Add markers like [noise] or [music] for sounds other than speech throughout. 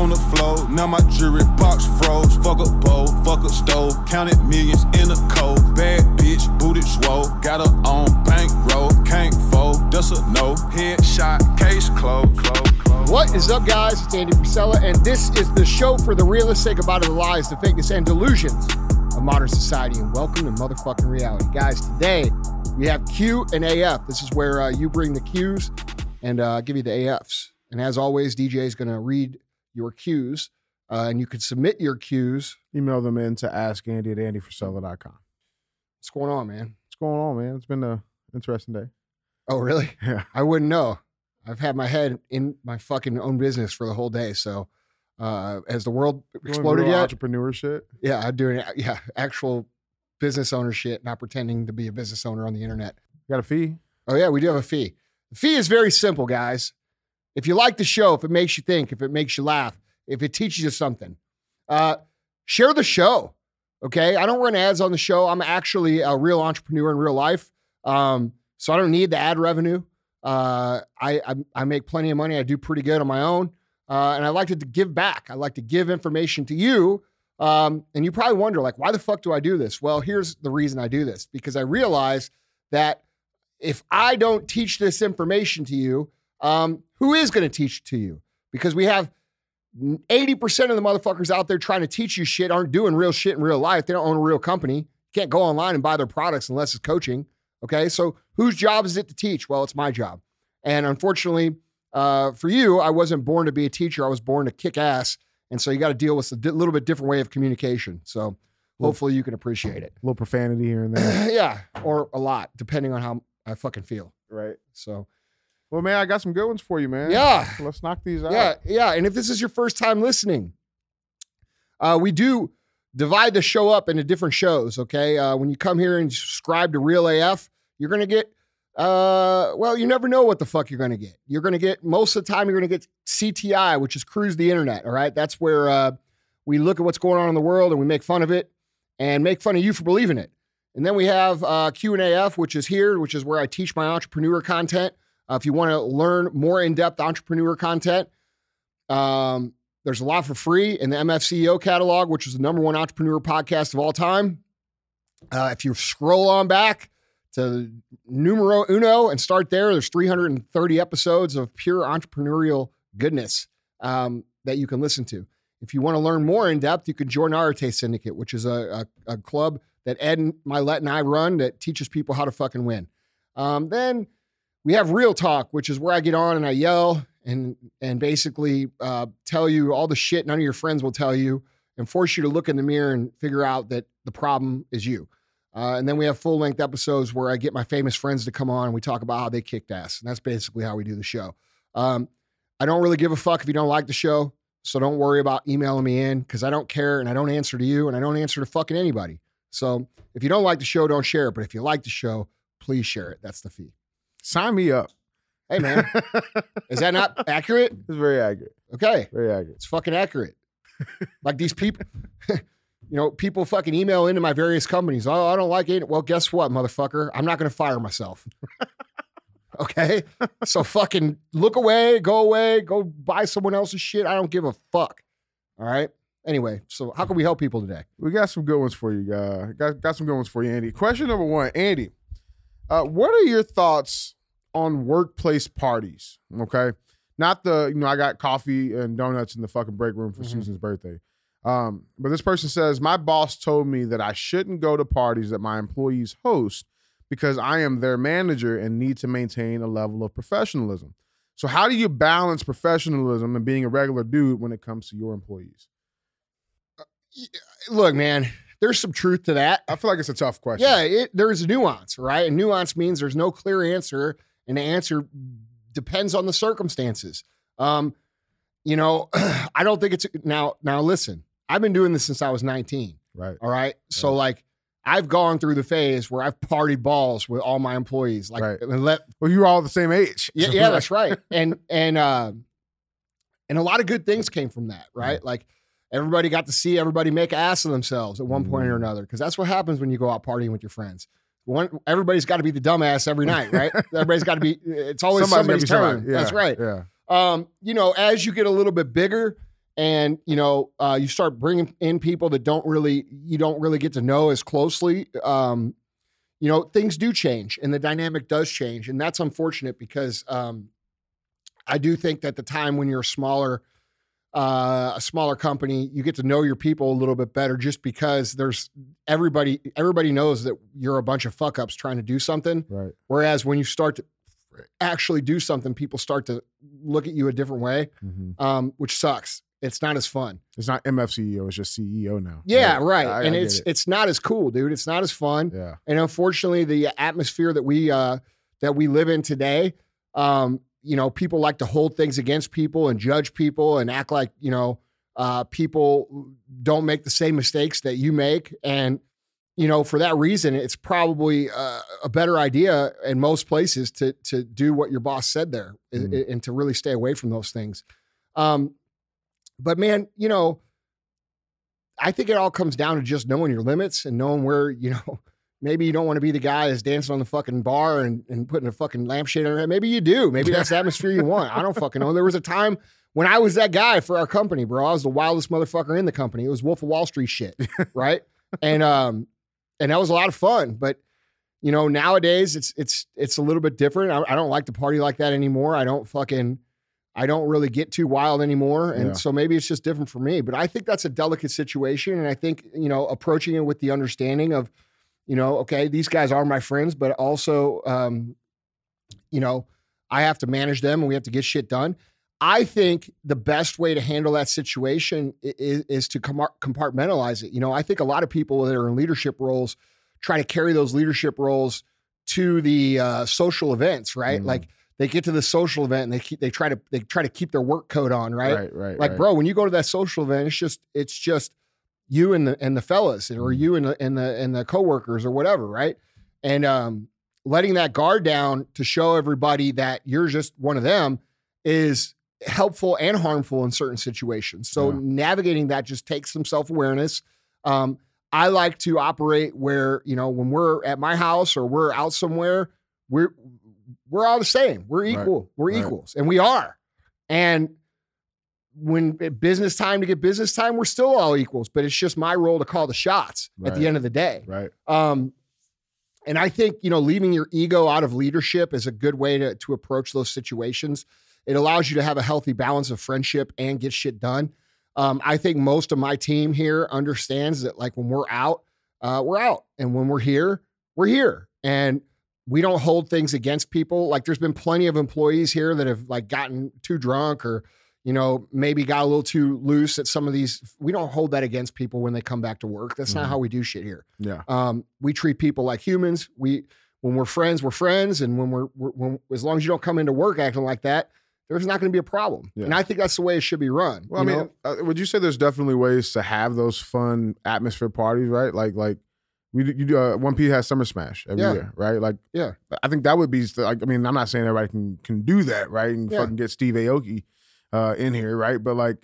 on the floor. Now my jewelry box froze. Fuck a bowl, fuck a stove. Counted millions in a cold. Bad bitch, booted swole. Got her on bankroll. Can't fold, that's a no. Headshot, case closed. What is up, guys? It's Andy Frisella, and this is the show for the goodbye to the lies, the fakeness, and delusions of modern society. And welcome to motherfucking reality, guys. Today we have Q and AF. This is where uh, you bring the Qs and uh, give you the AFs. And as always, DJ is going to read your Qs, uh, and you can submit your Qs. Email them in to askandy at andyfrisella.com. What's going on, man? What's going on, man? It's been a interesting day. Oh, really? [laughs] Yeah. I wouldn't know. I've had my head in my fucking own business for the whole day. So, uh, has the world exploded yet? Entrepreneur shit. Yeah, I'm doing yeah actual business owner shit, not pretending to be a business owner on the internet. Got a fee? Oh yeah, we do have a fee. The fee is very simple, guys. If you like the show, if it makes you think, if it makes you laugh, if it teaches you something, uh, share the show. Okay, I don't run ads on the show. I'm actually a real entrepreneur in real life, um, so I don't need the ad revenue. Uh, I, I I make plenty of money. I do pretty good on my own, uh, and I like to give back. I like to give information to you. Um, and you probably wonder, like, why the fuck do I do this? Well, here's the reason I do this because I realize that if I don't teach this information to you, um, who is going to teach to you? Because we have 80% of the motherfuckers out there trying to teach you shit aren't doing real shit in real life. They don't own a real company. Can't go online and buy their products unless it's coaching. Okay. So whose job is it to teach? Well, it's my job. And unfortunately, uh, for you, I wasn't born to be a teacher. I was born to kick ass. And so you got to deal with a di- little bit different way of communication. So hopefully you can appreciate it. A little profanity here and there. [clears throat] yeah. Or a lot, depending on how I fucking feel. right. So Well, man, I got some good ones for you, man. Yeah. Let's knock these out. Yeah, yeah. And if this is your first time listening, uh, we do divide the show up into different shows. Okay, uh, when you come here and subscribe to Real AF, you're gonna get. Uh, well, you never know what the fuck you're gonna get. You're gonna get most of the time. You're gonna get CTI, which is cruise the internet. All right, that's where uh, we look at what's going on in the world and we make fun of it and make fun of you for believing it. And then we have uh, Q and AF, which is here, which is where I teach my entrepreneur content. Uh, if you want to learn more in depth entrepreneur content, um, there's a lot for free in the MFCEO catalog, which is the number one entrepreneur podcast of all time. Uh, if you scroll on back to numero uno and start there, there's 330 episodes of pure entrepreneurial goodness um, that you can listen to. If you want to learn more in depth, you can join Arete Syndicate, which is a, a, a club that Ed and Mylett and I run that teaches people how to fucking win. Um, then we have Real Talk, which is where I get on and I yell and and basically uh, tell you all the shit none of your friends will tell you and force you to look in the mirror and figure out that the problem is you. Uh, and then we have full length episodes where I get my famous friends to come on and we talk about how they kicked ass. And that's basically how we do the show. Um, I don't really give a fuck if you don't like the show. So don't worry about emailing me in because I don't care and I don't answer to you and I don't answer to fucking anybody. So if you don't like the show, don't share it. But if you like the show, please share it. That's the fee. Sign me up. Hey, man, [laughs] is that not accurate? It's very accurate. Okay. Very accurate. It's fucking accurate. [laughs] like these people, [laughs] you know, people fucking email into my various companies. Oh, I don't like it. Well, guess what, motherfucker? I'm not going to fire myself. okay. So fucking look away, go away, go buy someone else's shit. I don't give a fuck. All right. Anyway, so how can we help people today? We got some good ones for you, guys. Got, got some good ones for you, Andy. Question number one, Andy. Uh, what are your thoughts on workplace parties? Okay. Not the, you know, I got coffee and donuts in the fucking break room for Mhm. Susan's birthday. Um, but this person says, My boss told me that I shouldn't go to parties that my employees host because I am their manager and need to maintain a level of professionalism. So, how do you balance professionalism and being a regular dude when it comes to your employees? Look, man, there's some truth to that. I feel like it's a tough question. Yeah, it, there's a nuance, right? And nuance means there's no clear answer, and the answer depends on the circumstances. Um, you know, [clears throat] I don't think it's now. Now, listen, I've been doing this since I was 19. Right. All right, so like I've gone through the phase where I've partied balls with all my employees, like Right. and let Well, you were all the same age. yeah, [laughs] yeah, that's right. And and uh, and a lot of good things came from that, right? Like everybody got to see everybody make ass of themselves at one point or Mhm. another, because that's what happens when you go out partying with your friends. One, everybody's got to be the dumbass every night, [laughs] right? everybody's got to be. It's always somebody's somebody's, turn. somebody. Yeah, That's right. Yeah. Um, you know, as you get a little bit bigger and you know uh, you start bringing in people that don't really you don't really get to know as closely um, you know things do change and the dynamic does change and that's unfortunate because um, i do think that the time when you're smaller uh, a smaller company you get to know your people a little bit better just because there's everybody everybody knows that you're a bunch of fuck ups trying to do something Right. whereas when you start to actually do something people start to look at you a different way hmm um, which sucks it's not as fun It's not MFCEO. It's just CEO now. yeah, right. I- I and get it's it. it's not as cool, dude. It's not as fun. yeah. And unfortunately, the atmosphere that we uh that we live in today, um, you know, people like to hold things against people and judge people and act like, you know, uh people don't make the same mistakes that you make. And, you know, for that reason, it's probably uh, a better idea in most places to to do what your boss said there Mhm. i- and to really stay away from those things. Um, but man, you know, I think it all comes down to just knowing your limits and knowing where, you know, maybe you don't want to be the guy that's dancing on the fucking bar and, and putting a fucking lampshade on it. Maybe you do. Maybe that's the atmosphere you want. I don't fucking know. There was a time when I was that guy for our company, bro. I was the wildest motherfucker in the company. It was Wolf of Wall Street shit. [laughs] right. And um, and that was a lot of fun. But you know, nowadays it's it's it's a little bit different. I, I don't like to party like that anymore. I don't fucking I don't really get too wild anymore. And Yeah. so maybe it's just different for me. But I think that's a delicate situation. And I think, you know, approaching it with the understanding of, you know, okay, these guys are my friends, but also um, you know, I have to manage them and we have to get shit done. I think the best way to handle that situation is, is to compartmentalize it. You know, I think a lot of people that are in leadership roles try to carry those leadership roles to the uh, social events, right? Mhm. Like they get to the social event and they keep they try to they try to keep their work coat on, right? Right. Right. Like, right. bro, when you go to that social event, it's just it's just you and the and the fellas, or Mhm. you and the and the and the coworkers or whatever, right? And um, letting that guard down to show everybody that you're just one of them is helpful and harmful in certain situations. So Yeah. navigating that just takes some self awareness. Um, I like to operate where you know when we're at my house or we're out somewhere, we're we're all the same. We're Right. equal. We're Right. equals, and we are. And when business time to get business time, we're still all equals. But it's just my role to call the shots at the end of the day. Right. Um, and I think you know leaving your ego out of leadership is a good way to to approach those situations. It allows you to have a healthy balance of friendship and get shit done. Um, I think most of my team here understands that like when we're out, uh, we're out, and when we're here, we're here, and we don't hold things against people. Like there's been plenty of employees here that have like gotten too drunk or you know maybe got a little too loose at some of these. We don't hold that against people when they come back to work. That's not Mhm. how we do shit here. Yeah. Um, we treat people like humans. We when we're friends, we're friends, and when we're, we're when as long as you don't come into work acting like that, there's not going to be a problem. Yeah. And I think that's the way it should be run. Well, I mean, uh, would you say there's definitely ways to have those fun atmosphere parties, right? Like, like we do- you do uh, One P has Summer Smash every Yeah. year, right? Like, Yeah. I think that would be like. I mean, I'm not saying everybody can can do that, right? And Yeah. fucking get Steve Aoki uh, in here, right? But like,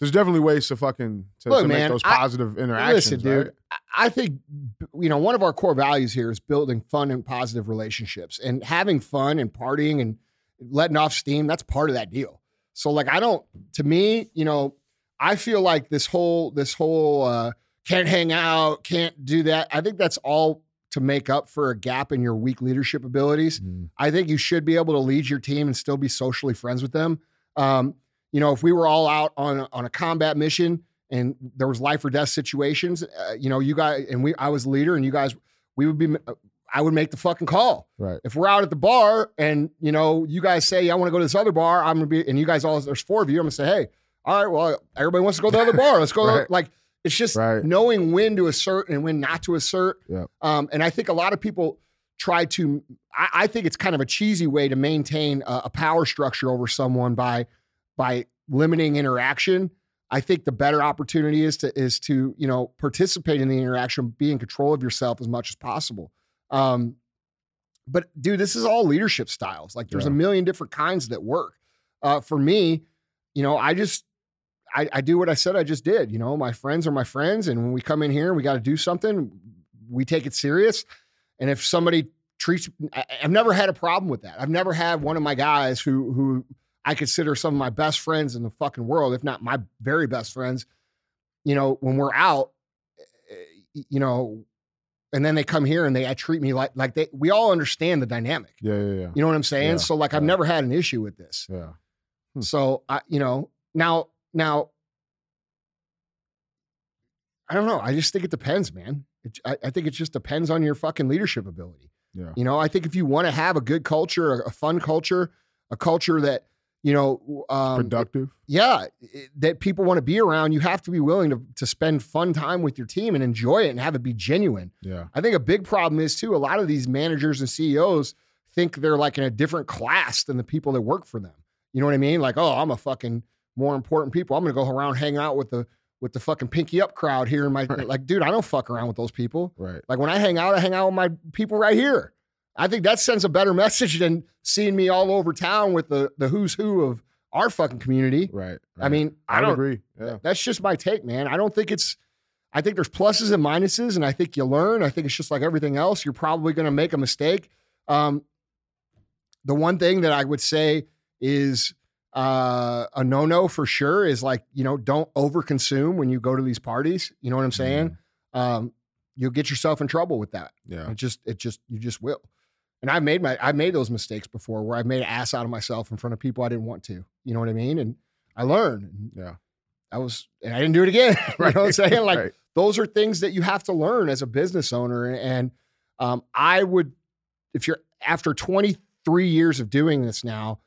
there's definitely ways to fucking to, Look, to make man, those I- positive interactions. Listen, dude, right? I- I think you know one of our core values here is building fun and positive relationships, and having fun and partying and letting off steam. That's part of that deal. So, like, I don't. To me, you know, I feel like this whole this whole uh, can't hang out, can't do that. I think that's all to make up for a gap in your weak leadership abilities. Mhm. I think you should be able to lead your team and still be socially friends with them. Um, you know, if we were all out on a, on a combat mission and there was life or death situations, uh, you know, you guys and we, I was leader, and you guys, we would be, I would make the fucking call. Right. If we're out at the bar and you know, you guys say, I want to go to this other bar, I'm gonna be, and you guys all, there's four of you, I'm gonna say, hey, all right, well, everybody wants to go to the other bar, let's go. [laughs] Right. Like, it's just Right. knowing when to assert and when not to assert. Yep. Um, and I think a lot of people try to. I, I think it's kind of a cheesy way to maintain a, a power structure over someone by by limiting interaction. I think the better opportunity is to is to you know participate in the interaction, be in control of yourself as much as possible. Um, but dude, this is all leadership styles. Like there's a million different kinds that work. Uh, for me, you know, I just I, I do what I said I just did. You know, my friends are my friends, and when we come in here and we got to do something, we take it serious. And if somebody treats, I, I've never had a problem with that. I've never had one of my guys who who I consider some of my best friends in the fucking world, if not my very best friends, you know, when we're out, eh, you know, and then they come here and they treat me like like they we all understand the dynamic. Yeah, yeah, yeah. You know what I'm saying? Yeah, so like I've never had an issue with this. Yeah. Hmm. So I, you know, now now I don't know. I just think it depends, man. It, I, I think it just depends on your fucking leadership ability. Yeah. You know, I think if you want to have a good culture, a, a fun culture, a culture that you know, um, Productive. yeah, i- that people want to be around, you have to be willing to to spend fun time with your team and enjoy it and have it be genuine. Yeah. I think a big problem is too, a lot of these managers and CEOs think they're like in a different class than the people that work for them. You know what I mean? Like, oh, I'm a fucking more important people. I'm gonna go around hang out with the with the fucking pinky up crowd here in my Right. like, dude, I don't fuck around with those people. Right. Like when I hang out, I hang out with my people right here. I think that sends a better [laughs] message than seeing me all over town with the the who's who of our fucking community. Right. I mean, I, I don't agree. Yeah. that's just my take, man. I don't think it's. I think there's pluses and minuses, and I think you learn. I think it's just like everything else. You're probably going to make a mistake. Um, the one thing that I would say is uh, a no-no for sure is like you know don't overconsume when you go to these parties. You know what I'm saying? Um, you'll get yourself in trouble with that. Yeah. It just it just you just will. And I've made my I've made those mistakes before where I've made an ass out of myself in front of people I didn't want to. You know what I mean? And I learned. Yeah. I was and I didn't do it again. [laughs] you know what I'm saying? [laughs] Like Right. those are things that you have to learn as a business owner. And um, I would, if you're after 23 years of doing this now,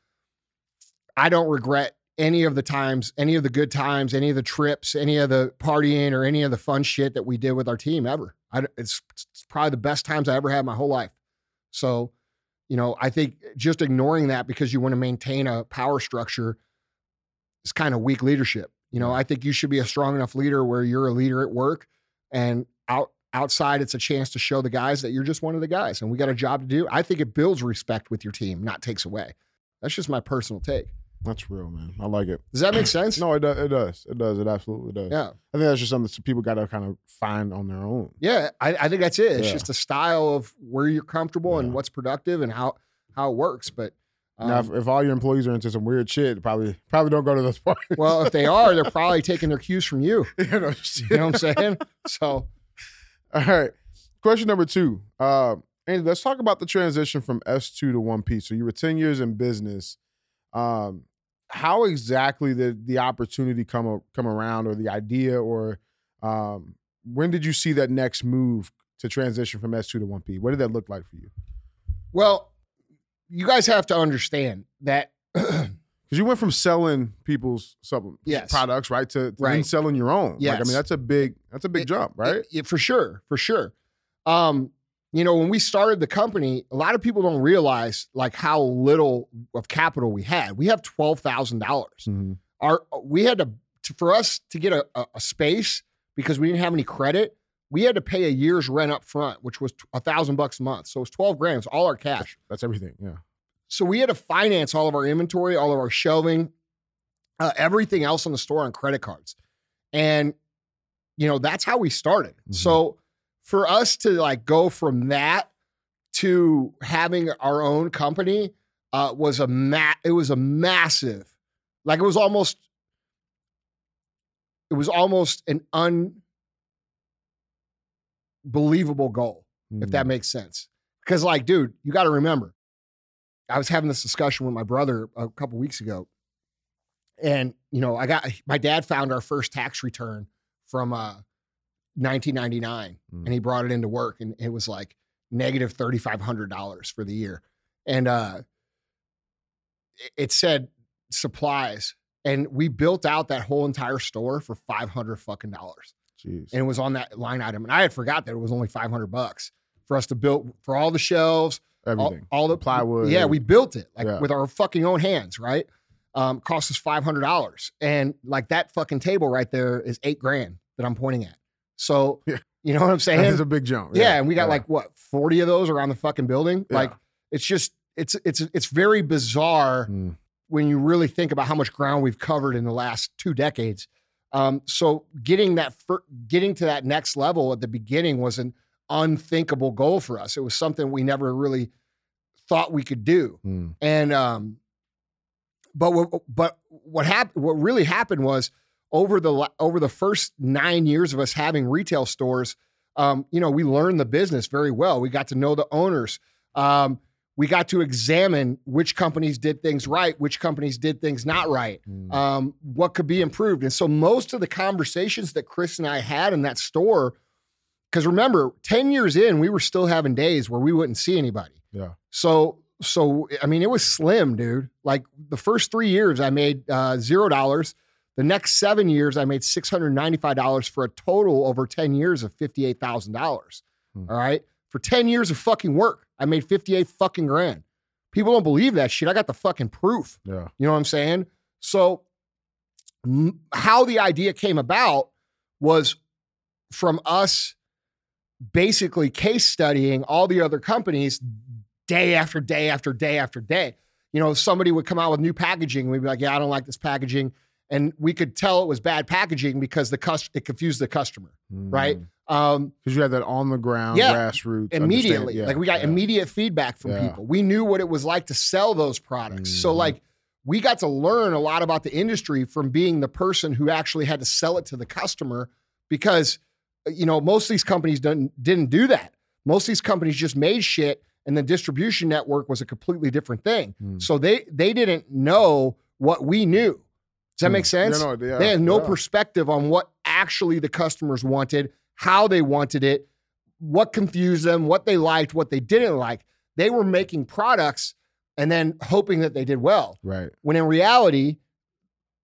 I don't regret any of the times, any of the good times, any of the trips, any of the partying, or any of the fun shit that we did with our team ever. I, it's, it's probably the best times I ever had in my whole life. So, you know, I think just ignoring that because you want to maintain a power structure is kind of weak leadership. You know, I think you should be a strong enough leader where you're a leader at work and out outside it's a chance to show the guys that you're just one of the guys and we got a job to do. I think it builds respect with your team, not takes away. That's just my personal take. That's real, man. I like it. Does that make [clears throat] sense? No, it does. It does. It does. It absolutely does. Yeah. I think that's just something that people got to kind of find on their own. Yeah, I, I think that's it. It's Yeah. just a style of where you're comfortable and what's productive and how how it works. But um, now, if, if all your employees are into some weird shit, probably probably don't go to those [laughs] parties. well, if they are, they're probably taking their cues from you. [laughs] you know, You know what I'm saying? So [laughs] All right. Question number two. Uh, Andy, let's talk about the transition from S2 to 1P. So you were 10 years in business. Um, how exactly did the opportunity come come around or the idea or um, when did you see that next move to transition from S2 to 1P? What did that look like for you? well, you guys have to understand that [clears throat] Because you went from selling people's supplements, Yes. products, right, to, to then selling your own. Like, I mean, that's a big that's a big It- jump, right? Yeah, for sure, for sure. Um, you know, when we started the company, a lot of people don't realize like how little of capital we had. We have twelve thousand dollars. Mhm. Our we had to, for us to get a, a, space because we didn't have any credit. We had to pay a year's rent up front, which was a thousand bucks a month. So it was twelve grand. It's all our cash. That's everything. Yeah. So we had to finance all of our inventory, all of our shelving, uh, everything else on the store on credit cards. And, you know, that's how we started. Mhm. So for us to like go from that to having our own company uh, was a ma- it was a massive, like it was almost, it was almost an unbelievable goal if that makes sense. Because, like, dude, you got to remember, I was having this discussion with my brother a couple weeks ago, and you know, I got my dad found our first tax return from uh, 1999, Mm. and he brought it into work, and it was like negative negative thirty five hundred dollars for the year, and uh, it- said supplies, and we built out that whole entire store for five hundred fucking dollars Jeez. and it was on that line item. And I had forgot that it was only 500 bucks for us to build for all the shelves, all, everything. all the Plywood. Yeah, we built it like Yeah. with our fucking own hands, right? Um, cost us $500. And like that fucking table right there is eight grand that I'm pointing at. So, Yeah. you know what I'm saying? That's a big jump. yeah, and we got yeah. like what 40 of those around the fucking building. Yeah. Like it's just it's it's it's very bizarre Mm. when you really think about how much ground we've covered in the last two decades. Um, so getting that fir- getting to that next level at the beginning was an unthinkable goal for us. It was something we never really thought we could do. Mm. And um, but what, but what happened? What really happened was over the over the first nine years of us having retail stores, um, you know, we learned the business very well. We got to know the owners. Um, we got to examine which companies did things right, which companies did things not right, Mm. um, what could be improved. And so most of the conversations that Chris and I had in that store, because remember, 10 years in, we were still having days where we wouldn't see anybody. Yeah. So, so I mean, it was slim, dude. Like the first three years, I made uh, zero dollars. The next seven years, I made six hundred ninety-five dollars for a total over ten years of fifty-eight thousand dollars. Hmm. All right, for ten years of fucking work, I made fifty-eight fucking grand. People don't believe that shit. I got the fucking proof. Yeah. You know what I'm saying? So, m- how the idea came about was from us basically case studying all the other companies day after day after day after day. You know, somebody would come out with new packaging, and we'd be like, "Yeah, I don't like this packaging," and we could tell it was bad packaging because the cus- it confused the customer, right? Um, Because you had that on the ground Yeah. grassroots immediately. yeah, like we got yeah. immediate feedback from people. We knew what it was like to sell those products. So Mhm. like we got to learn a lot about the industry from being the person who actually had to sell it to the customer because uh, you know most of these companies didn't didn't do that. Most of these companies just made shit and the distribution network was a completely different thing. Hmm. So they they didn't know what we knew. Does that Hmm. make sense? No, yeah, they had no yeah. perspective on what actually the customers wanted, how they wanted it, what confused them, what they liked, what they didn't like. They were making products and then hoping that they did well. Right. When in reality,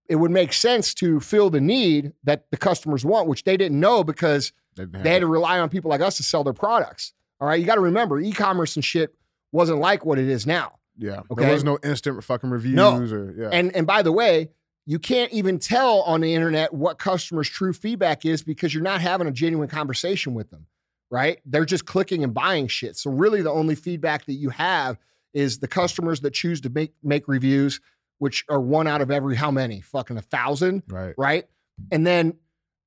it would make sense to fill the need that the customers want, which they didn't know because They, they had to rely on people like us to sell their products. All right. You got to remember, e commerce and shit wasn't like what it is now. yeah. okay. There was no instant fucking reviews No. or yeah. And and by the way, you can't even tell on the internet what customers' true feedback is because you're not having a genuine conversation with them, right? They're just clicking and buying shit. So really, the only feedback that you have is the customers that choose to make make reviews, which are one out of every how many? Fucking a thousand, right. right? And then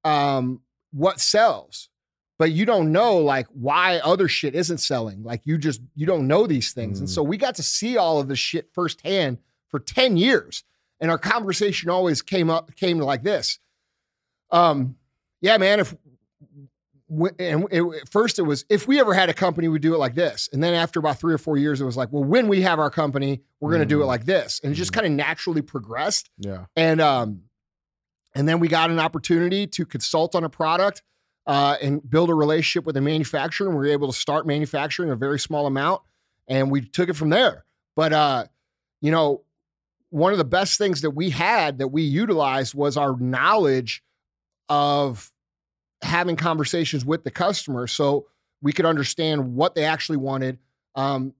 um, what sells. But you don't know like why other shit isn't selling. Like you just you don't know these things. And Mm. so we got to see all of this shit firsthand for 10 years. And our conversation always came up came like this. Um, yeah, man, if and it, at first it was if we ever had a company, we'd do it like this. And then after about three or four years, it was like, well, when we have our company, we're gonna do it Mm. like this. And it just Mm. kind of naturally progressed. Yeah. And um, and then we got an opportunity to consult on a product uh, and build a relationship with a manufacturer. And we were able to start manufacturing a very small amount, and we took it from there. But uh, you know, one of the best things that we had that we utilized was our knowledge of having conversations with the customer, so we could understand what they actually wanted, um,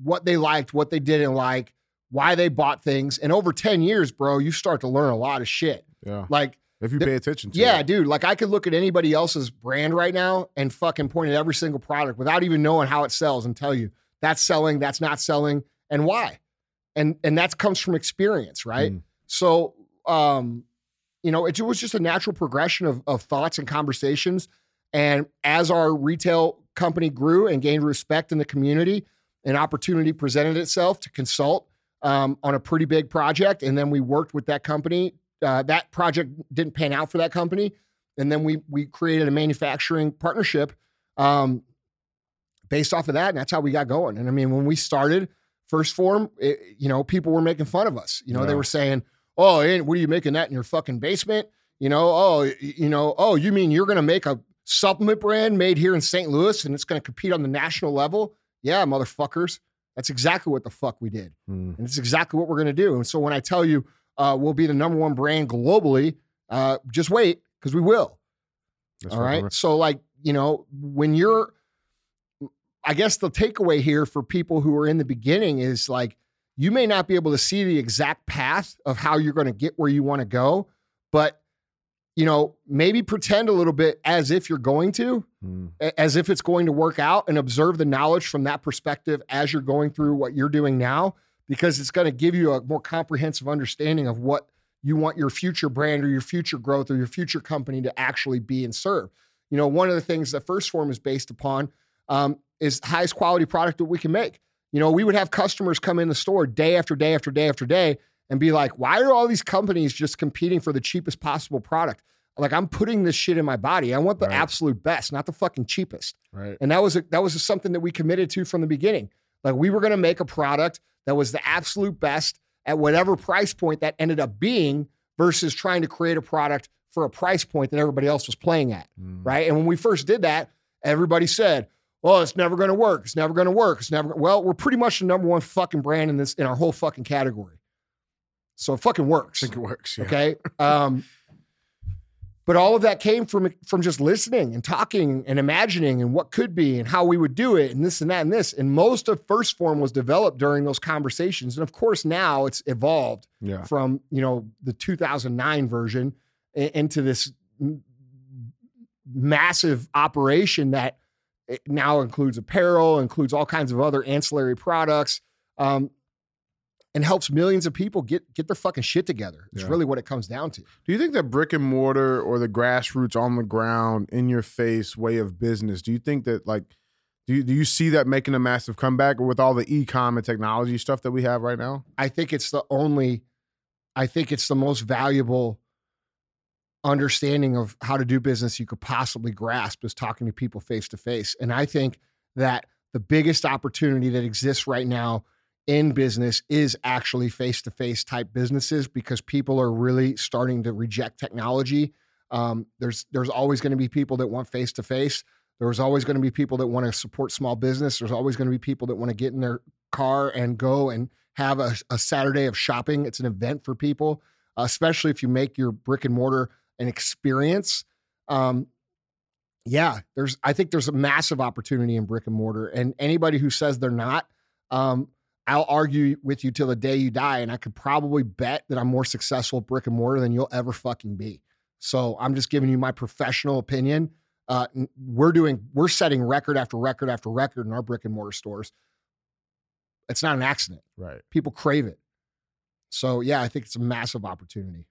what they liked, what they didn't like, why they bought things. And over 10 years, bro, you start to learn a lot of shit. Yeah. Like, If you pay attention to yeah, it. dude, like I could look at anybody else's brand right now and fucking point at every single product without even knowing how it sells and tell you that's selling, that's not selling, and why. And and that comes from experience, right? Mm. So um, you know, it was just a natural progression of, of thoughts and conversations. And as our retail company grew and gained respect in the community, an opportunity presented itself to consult um, on a pretty big project. And then we worked with that company. Uh, that project didn't pan out for that company. And then we we created a manufacturing partnership um, based off of that. And that's how we got going. And I mean, when we started 1st Phorm, it, you know, people were making fun of us. You know, they were saying, oh, ain't- what are you making that in your fucking basement? You know, oh, you know, oh, you mean you're going to make a supplement brand made here in St. Louis and it's going to compete on the national level? Yeah, motherfuckers. That's exactly what the fuck we did. Mm. And it's exactly what we're going to do. And so when I tell you uh, we'll be the number one brand globally, uh, just wait because we will. That's All right. So, like, you know, when you're, I guess the takeaway here for people who are in the beginning is like, you may not be able to see the exact path of how you're going to get where you want to go, but, you know, maybe pretend a little bit as if you're going to, Mm. as if it's going to work out and observe the knowledge from that perspective as you're going through what you're doing now, because it's going to give you a more comprehensive understanding of what you want your future brand or your future growth or your future company to actually be and serve. You know, one of the things that 1st Phorm is based upon um, is highest quality product that we can make. You know, we would have customers come in the store day after day after day after day, and be like, why are all these companies just competing for the cheapest possible product? Like I'm putting this shit in my body. I want the Right. absolute best, not the fucking cheapest. Right. And that was a, that was something that we committed to from the beginning. Like we were going to make a product that was the absolute best at whatever price point that ended up being versus trying to create a product for a price point that everybody else was playing at, Mm. right? And when we first did that, everybody said, "Well, it's never going to work. It's never going to work. It's never." Well, we're pretty much the number one fucking brand in this in our whole fucking category. So it fucking works. I think it works. Yeah. Okay. Um, but all of that came from from just listening and talking and imagining and what could be and how we would do it and this and that and this. And most of 1st Phorm was developed during those conversations. And of course, now it's evolved Yeah. from you know the 2009 version into this massive operation that it now includes apparel, includes all kinds of other ancillary products, um, and helps millions of people get get their fucking shit together. It's Yeah. really what it comes down to. Do you think that brick and mortar or the grassroots on the ground, in your face way of business, do you think that like do you, do you see that making a massive comeback with all the e-com and technology stuff that we have right now? I think it's the only, I think it's the most valuable understanding of how to do business you could possibly grasp is talking to people face to face. And I think that the biggest opportunity that exists right now in business is actually face to face type businesses because people are really starting to reject technology. Um, there's there's always going to be people that want face to face. There's always going to be people that want to support small business. There's always going to be people that want to get in their car and go and have a, a Saturday of shopping. It's an event for people, especially if you make your brick and mortar an experience. Um, yeah, there's I think there's a massive opportunity in brick and mortar, and anybody who says they're not, um, I'll argue with you till the day you die, and I could probably bet that I'm more successful at brick and mortar than you'll ever fucking be. So I'm just giving you my professional opinion. Uh, we're doing we're setting record after record after record in our brick and mortar stores. It's not an accident. Right. People crave it. So yeah, I think it's a massive opportunity.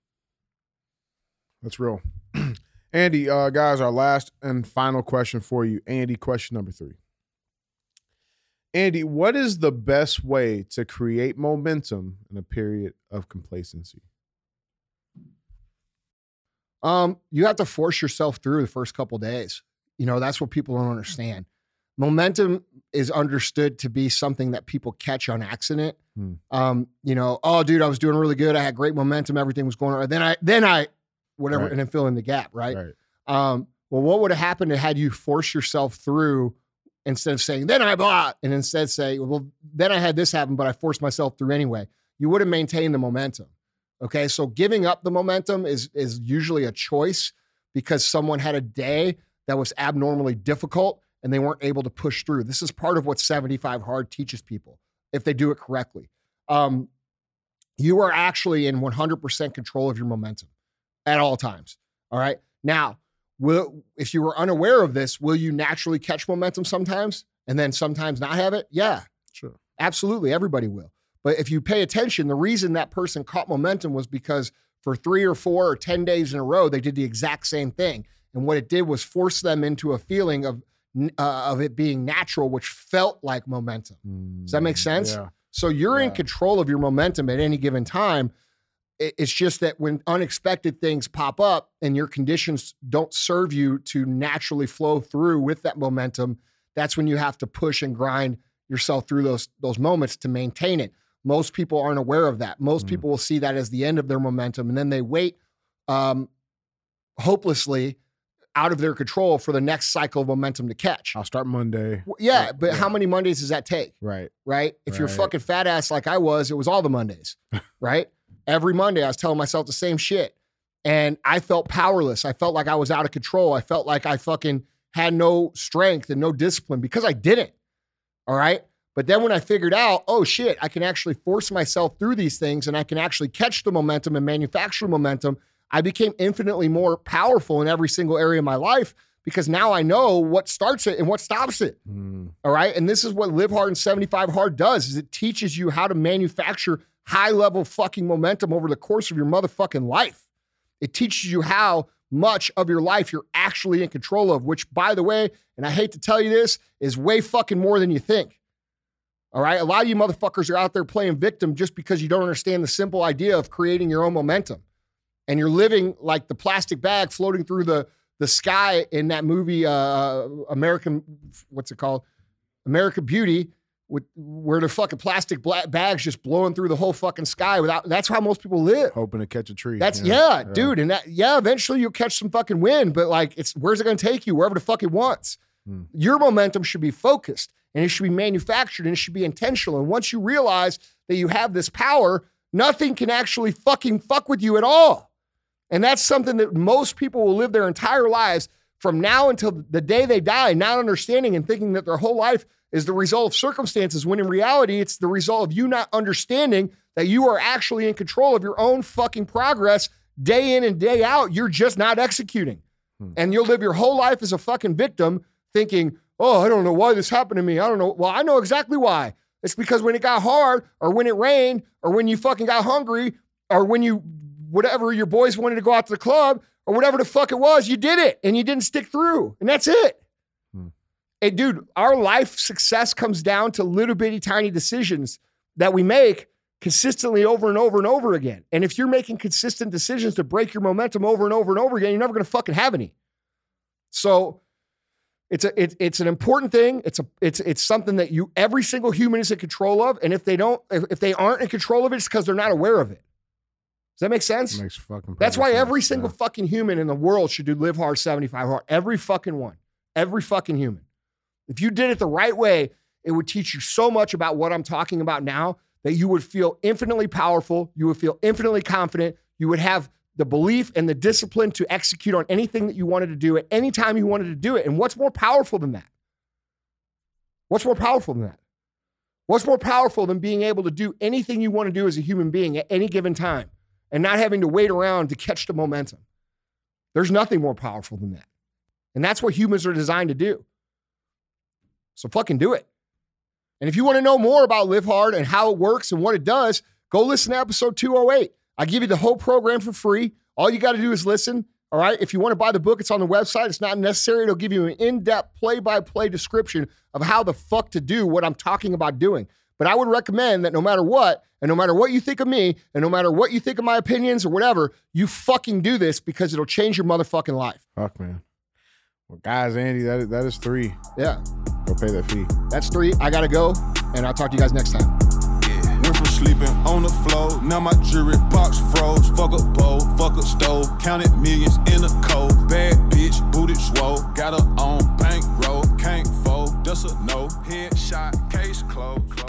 That's real. [clears throat] Andy, uh, guys, our last and final question for you. Andy, question number three. Andy, what is the best way to create momentum in a period of complacency? Um, you have to force yourself through the first couple days. You know, that's what people don't understand. Momentum is understood to be something that people catch on accident. Hmm. Um, you know, oh dude, I was doing really good. I had great momentum, everything was going on. Then I then I whatever, Right. and then fill in the gap, right? Right. Um, well, what would have happened had you force yourself through instead of saying, then I bought, and instead say, well, then I had this happen, but I forced myself through anyway. You would have maintained the momentum. Okay. So giving up the momentum is is usually a choice because someone had a day that was abnormally difficult and they weren't able to push through. This is part of what 75 hard teaches people if they do it correctly. Um, you are actually in 100% control of your momentum at all times. All right. Now, will if you were unaware of this, will you naturally catch momentum sometimes and then sometimes not have it? Yeah, Sure. absolutely. Everybody will. But if you pay attention, the reason that person caught momentum was because for three or four or 10 days in a row, they did the exact same thing. And what it did was force them into a feeling of, uh, of it being natural, which felt like momentum. Does that make sense? Yeah. So you're in control of your momentum at any given time. It's just that when unexpected things pop up and your conditions don't serve you to naturally flow through with that momentum, that's when you have to push and grind yourself through those those moments to maintain it. Most people aren't aware of that. Most Mm. people will see that as the end of their momentum, and then they wait um, hopelessly out of their control for the next cycle of momentum to catch. I'll start Monday. Yeah, Yeah, but yeah. how many Mondays does that take? Right. right? If you're fucking fat ass like I was, it was all the Mondays, [laughs] right? Every Monday, I was telling myself the same shit. And I felt powerless. I felt like I was out of control. I felt like I fucking had no strength and no discipline because I didn't. All right. But then when I figured out, oh shit, I can actually force myself through these things and I can actually catch the momentum and manufacture momentum, I became infinitely more powerful in every single area of my life because now I know what starts it and what stops it. Mm. All right. And this is what Live Hard and 75 Hard does is it teaches you how to manufacture high level fucking momentum over the course of your motherfucking life. It teaches you how much of your life you're actually in control of, which by the way, and I hate to tell you this, is way fucking more than you think. All right. A lot of you motherfuckers are out there playing victim just because you don't understand the simple idea of creating your own momentum. And you're living like the plastic bag floating through the, the sky in that movie, uh, American, what's it called? American Beauty, with where the fucking plastic bags just blowing through the whole fucking sky without. That's how most people live. Hoping to catch a tree. That's yeah, dude, and that yeah, eventually you'll catch some fucking wind, but like it's where's it going to take you? Wherever the fuck it wants. Hmm. Your momentum should be focused and it should be manufactured and it should be intentional. And once you realize that you have this power, nothing can actually fucking fuck with you at all. And that's something that most people will live their entire lives from now until the day they die, not understanding and thinking that their whole life is the result of circumstances, when in reality, it's the result of you not understanding that you are actually in control of your own fucking progress day in and day out. You're just not executing. Hmm. And you'll live your whole life as a fucking victim thinking, oh, I don't know why this happened to me. I don't know. Well, I know exactly why. It's because when it got hard, or when it rained, or when you fucking got hungry, or when you, whatever, your boys wanted to go out to the club, or whatever the fuck it was, you did it and you didn't stick through. And that's it. Hey, dude, our life success comes down to little bitty tiny decisions that we make consistently over and over and over again. And if you're making consistent decisions to break your momentum over and over and over again, you're never going to fucking have any. So it's a it, it's an important thing. It's a it's it's something that you every single human is in control of. And if they don't if, if they aren't in control of it, it's because they're not aware of it. Does that make sense? Makes fucking. That's why perfect every single yeah. fucking human in the world should do live hard 75 hard. Every fucking one. Every fucking human. If you did it the right way, it would teach you so much about what I'm talking about now that you would feel infinitely powerful. You would feel infinitely confident. You would have the belief and the discipline to execute on anything that you wanted to do at any time you wanted to do it. And what's more powerful than that? What's more powerful than that? What's more powerful than being able to do anything you want to do as a human being at any given time and not having to wait around to catch the momentum? There's nothing more powerful than that. And that's what humans are designed to do. So fucking do it. And if you want to know more about Live Hard and how it works and what it does, go listen to episode 208. I give you the whole program for free. All you got to do is listen. All right. If you want to buy the book, it's on the website. It's not necessary. It'll give you an in depth play by play description of how the fuck to do what I'm talking about doing. But I would recommend that no matter what, and no matter what you think of me, and no matter what you think of my opinions or whatever, you fucking do this because it'll change your motherfucking life. Fuck man. Well, guys, Andy, that is, that is three. Yeah. Go pay that fee. That's three. I got to go. And I'll talk to you guys next time. Went from sleeping on the floor, now my jewelry box froze. Fuck a bowl, fuck a stove, counted millions in a cold. Bad bitch, booted swole, got her on bankroll, can't fold, that's a no. Headshot, case closed.